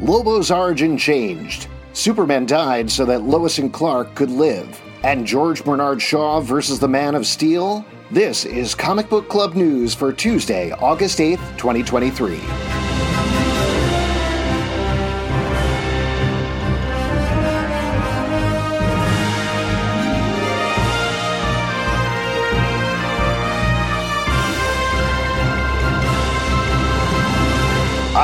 Lobo's origin changed. Superman died so that Lois and Clark could live. And George Bernard Shaw versus the Man of Steel? This is Comic Book Club News for Tuesday, August 8th, 2023.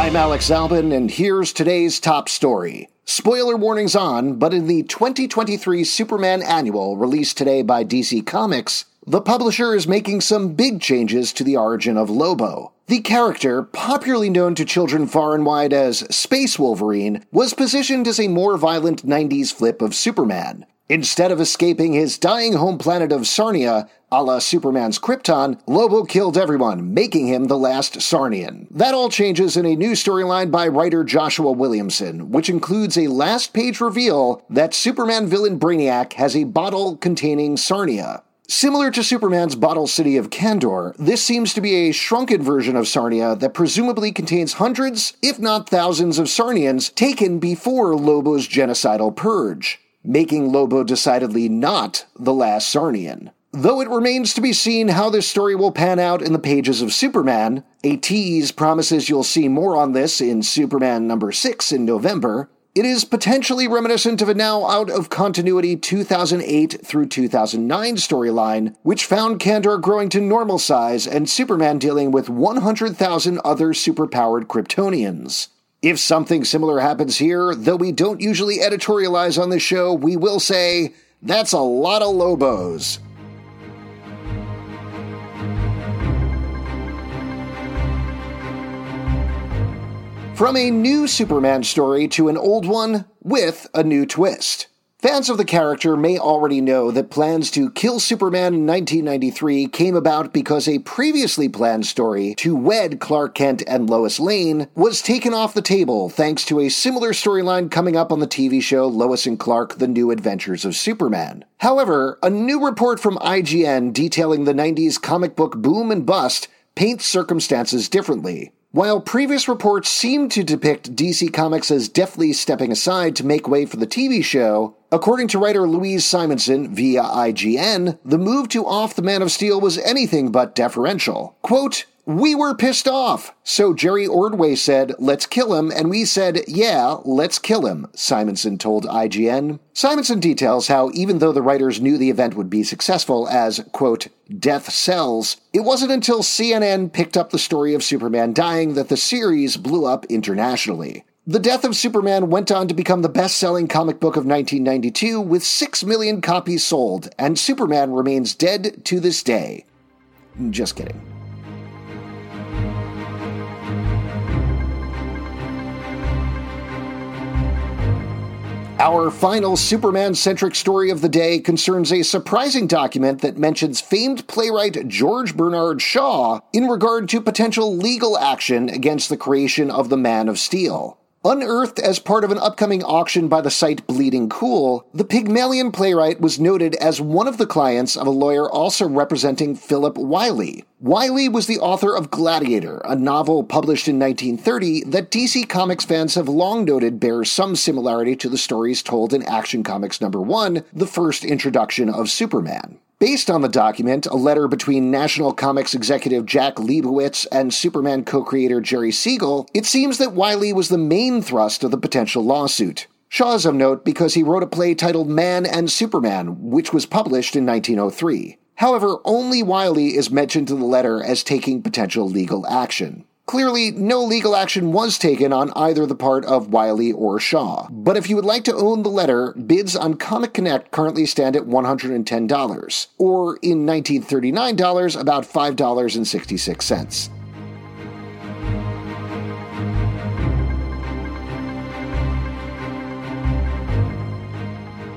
I'm Alex Zalben, and here's today's top story. Spoiler warnings on, but in the 2023 Superman Annual released today by DC Comics, the publisher is making some big changes to the origin of Lobo. The character, popularly known to children far and wide as Space Wolverine, was positioned as a more violent 90s flip of Superman. Instead of escaping his dying home planet of Czarnia, a la Superman's Krypton, Lobo killed everyone, making him the last Czarnian. That all changes in a new storyline by writer Joshua Williamson, which includes a last page reveal that Superman villain Brainiac has a bottle containing Czarnia. Similar to Superman's bottle city of Kandor, this seems to be a shrunken version of Czarnia that presumably contains hundreds, if not thousands, of Czarnians taken before Lobo's genocidal purge making Lobo decidedly not the last Czarnian. Though it remains to be seen how this story will pan out in the pages of Superman, a tease promises you'll see more on this in Superman number 6 in November. It is potentially reminiscent of a now out of continuity 2008 through 2009 storyline, which found Kandor growing to normal size and Superman dealing with 100,000 other superpowered Kryptonians. If something similar happens here, though we don't usually editorialize on this show, we will say that's a lot of Lobos. From a new Superman story to an old one with a new twist. Fans of the character may already know that plans to kill Superman in 1993 came about because a previously planned story to wed Clark Kent and Lois Lane was taken off the table thanks to a similar storyline coming up on the TV show Lois and Clark The New Adventures of Superman. However, a new report from IGN detailing the 90s comic book boom and bust paints circumstances differently. While previous reports seemed to depict DC Comics as deftly stepping aside to make way for the TV show, according to writer Louise Simonson via IGN, the move to off the Man of Steel was anything but deferential. Quote, we were pissed off. So Jerry Ordway said, let's kill him, and we said, yeah, let's kill him, Simonson told IGN. Simonson details how even though the writers knew the event would be successful as, quote, death sells, it wasn't until CNN picked up the story of Superman dying that the series blew up internationally. The Death of Superman went on to become the best selling comic book of 1992 with 6 million copies sold, and Superman remains dead to this day. Just kidding. Our final Superman centric story of the day concerns a surprising document that mentions famed playwright George Bernard Shaw in regard to potential legal action against the creation of the Man of Steel. Unearthed as part of an upcoming auction by the site Bleeding Cool, the Pygmalion playwright was noted as one of the clients of a lawyer also representing Philip Wylie. Wylie was the author of Gladiator, a novel published in 1930 that DC Comics fans have long noted bears some similarity to the stories told in Action Comics number 1, the first introduction of Superman. Based on the document, a letter between National Comics executive Jack Liebowitz and Superman co creator Jerry Siegel, it seems that Wylie was the main thrust of the potential lawsuit. Shaw is of note because he wrote a play titled Man and Superman, which was published in 1903. However, only Wylie is mentioned in the letter as taking potential legal action. Clearly, no legal action was taken on either the part of Wylie or Shaw. But if you would like to own the letter, bids on Comic Connect currently stand at $110, or in 1939 dollars, about $5.66.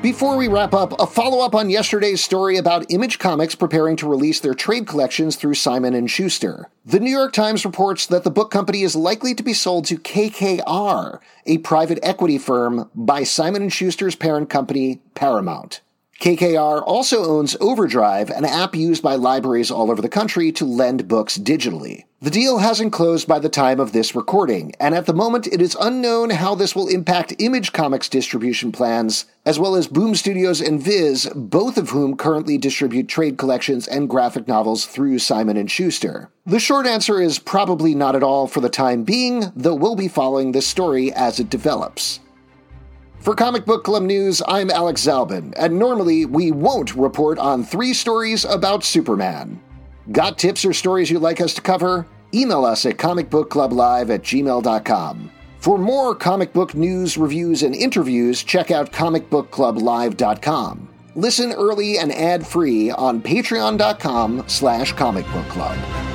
Before we wrap up, a follow up on yesterday's story about Image Comics preparing to release their trade collections through Simon and Schuster. The New York Times reports that the book company is likely to be sold to KKR, a private equity firm by Simon and Schuster's parent company, Paramount. KKR also owns Overdrive, an app used by libraries all over the country to lend books digitally. The deal hasn't closed by the time of this recording, and at the moment it is unknown how this will impact Image Comics distribution plans, as well as Boom Studios and Viz, both of whom currently distribute trade collections and graphic novels through Simon & Schuster. The short answer is probably not at all for the time being, though we'll be following this story as it develops. For Comic Book Club News, I'm Alex Zalben, and normally we won't report on three stories about Superman. Got tips or stories you'd like us to cover? Email us at comicbookclublive at gmail.com. For more comic book news, reviews, and interviews, check out comicbookclublive.com. Listen early and ad-free on patreon.com slash comicbookclub.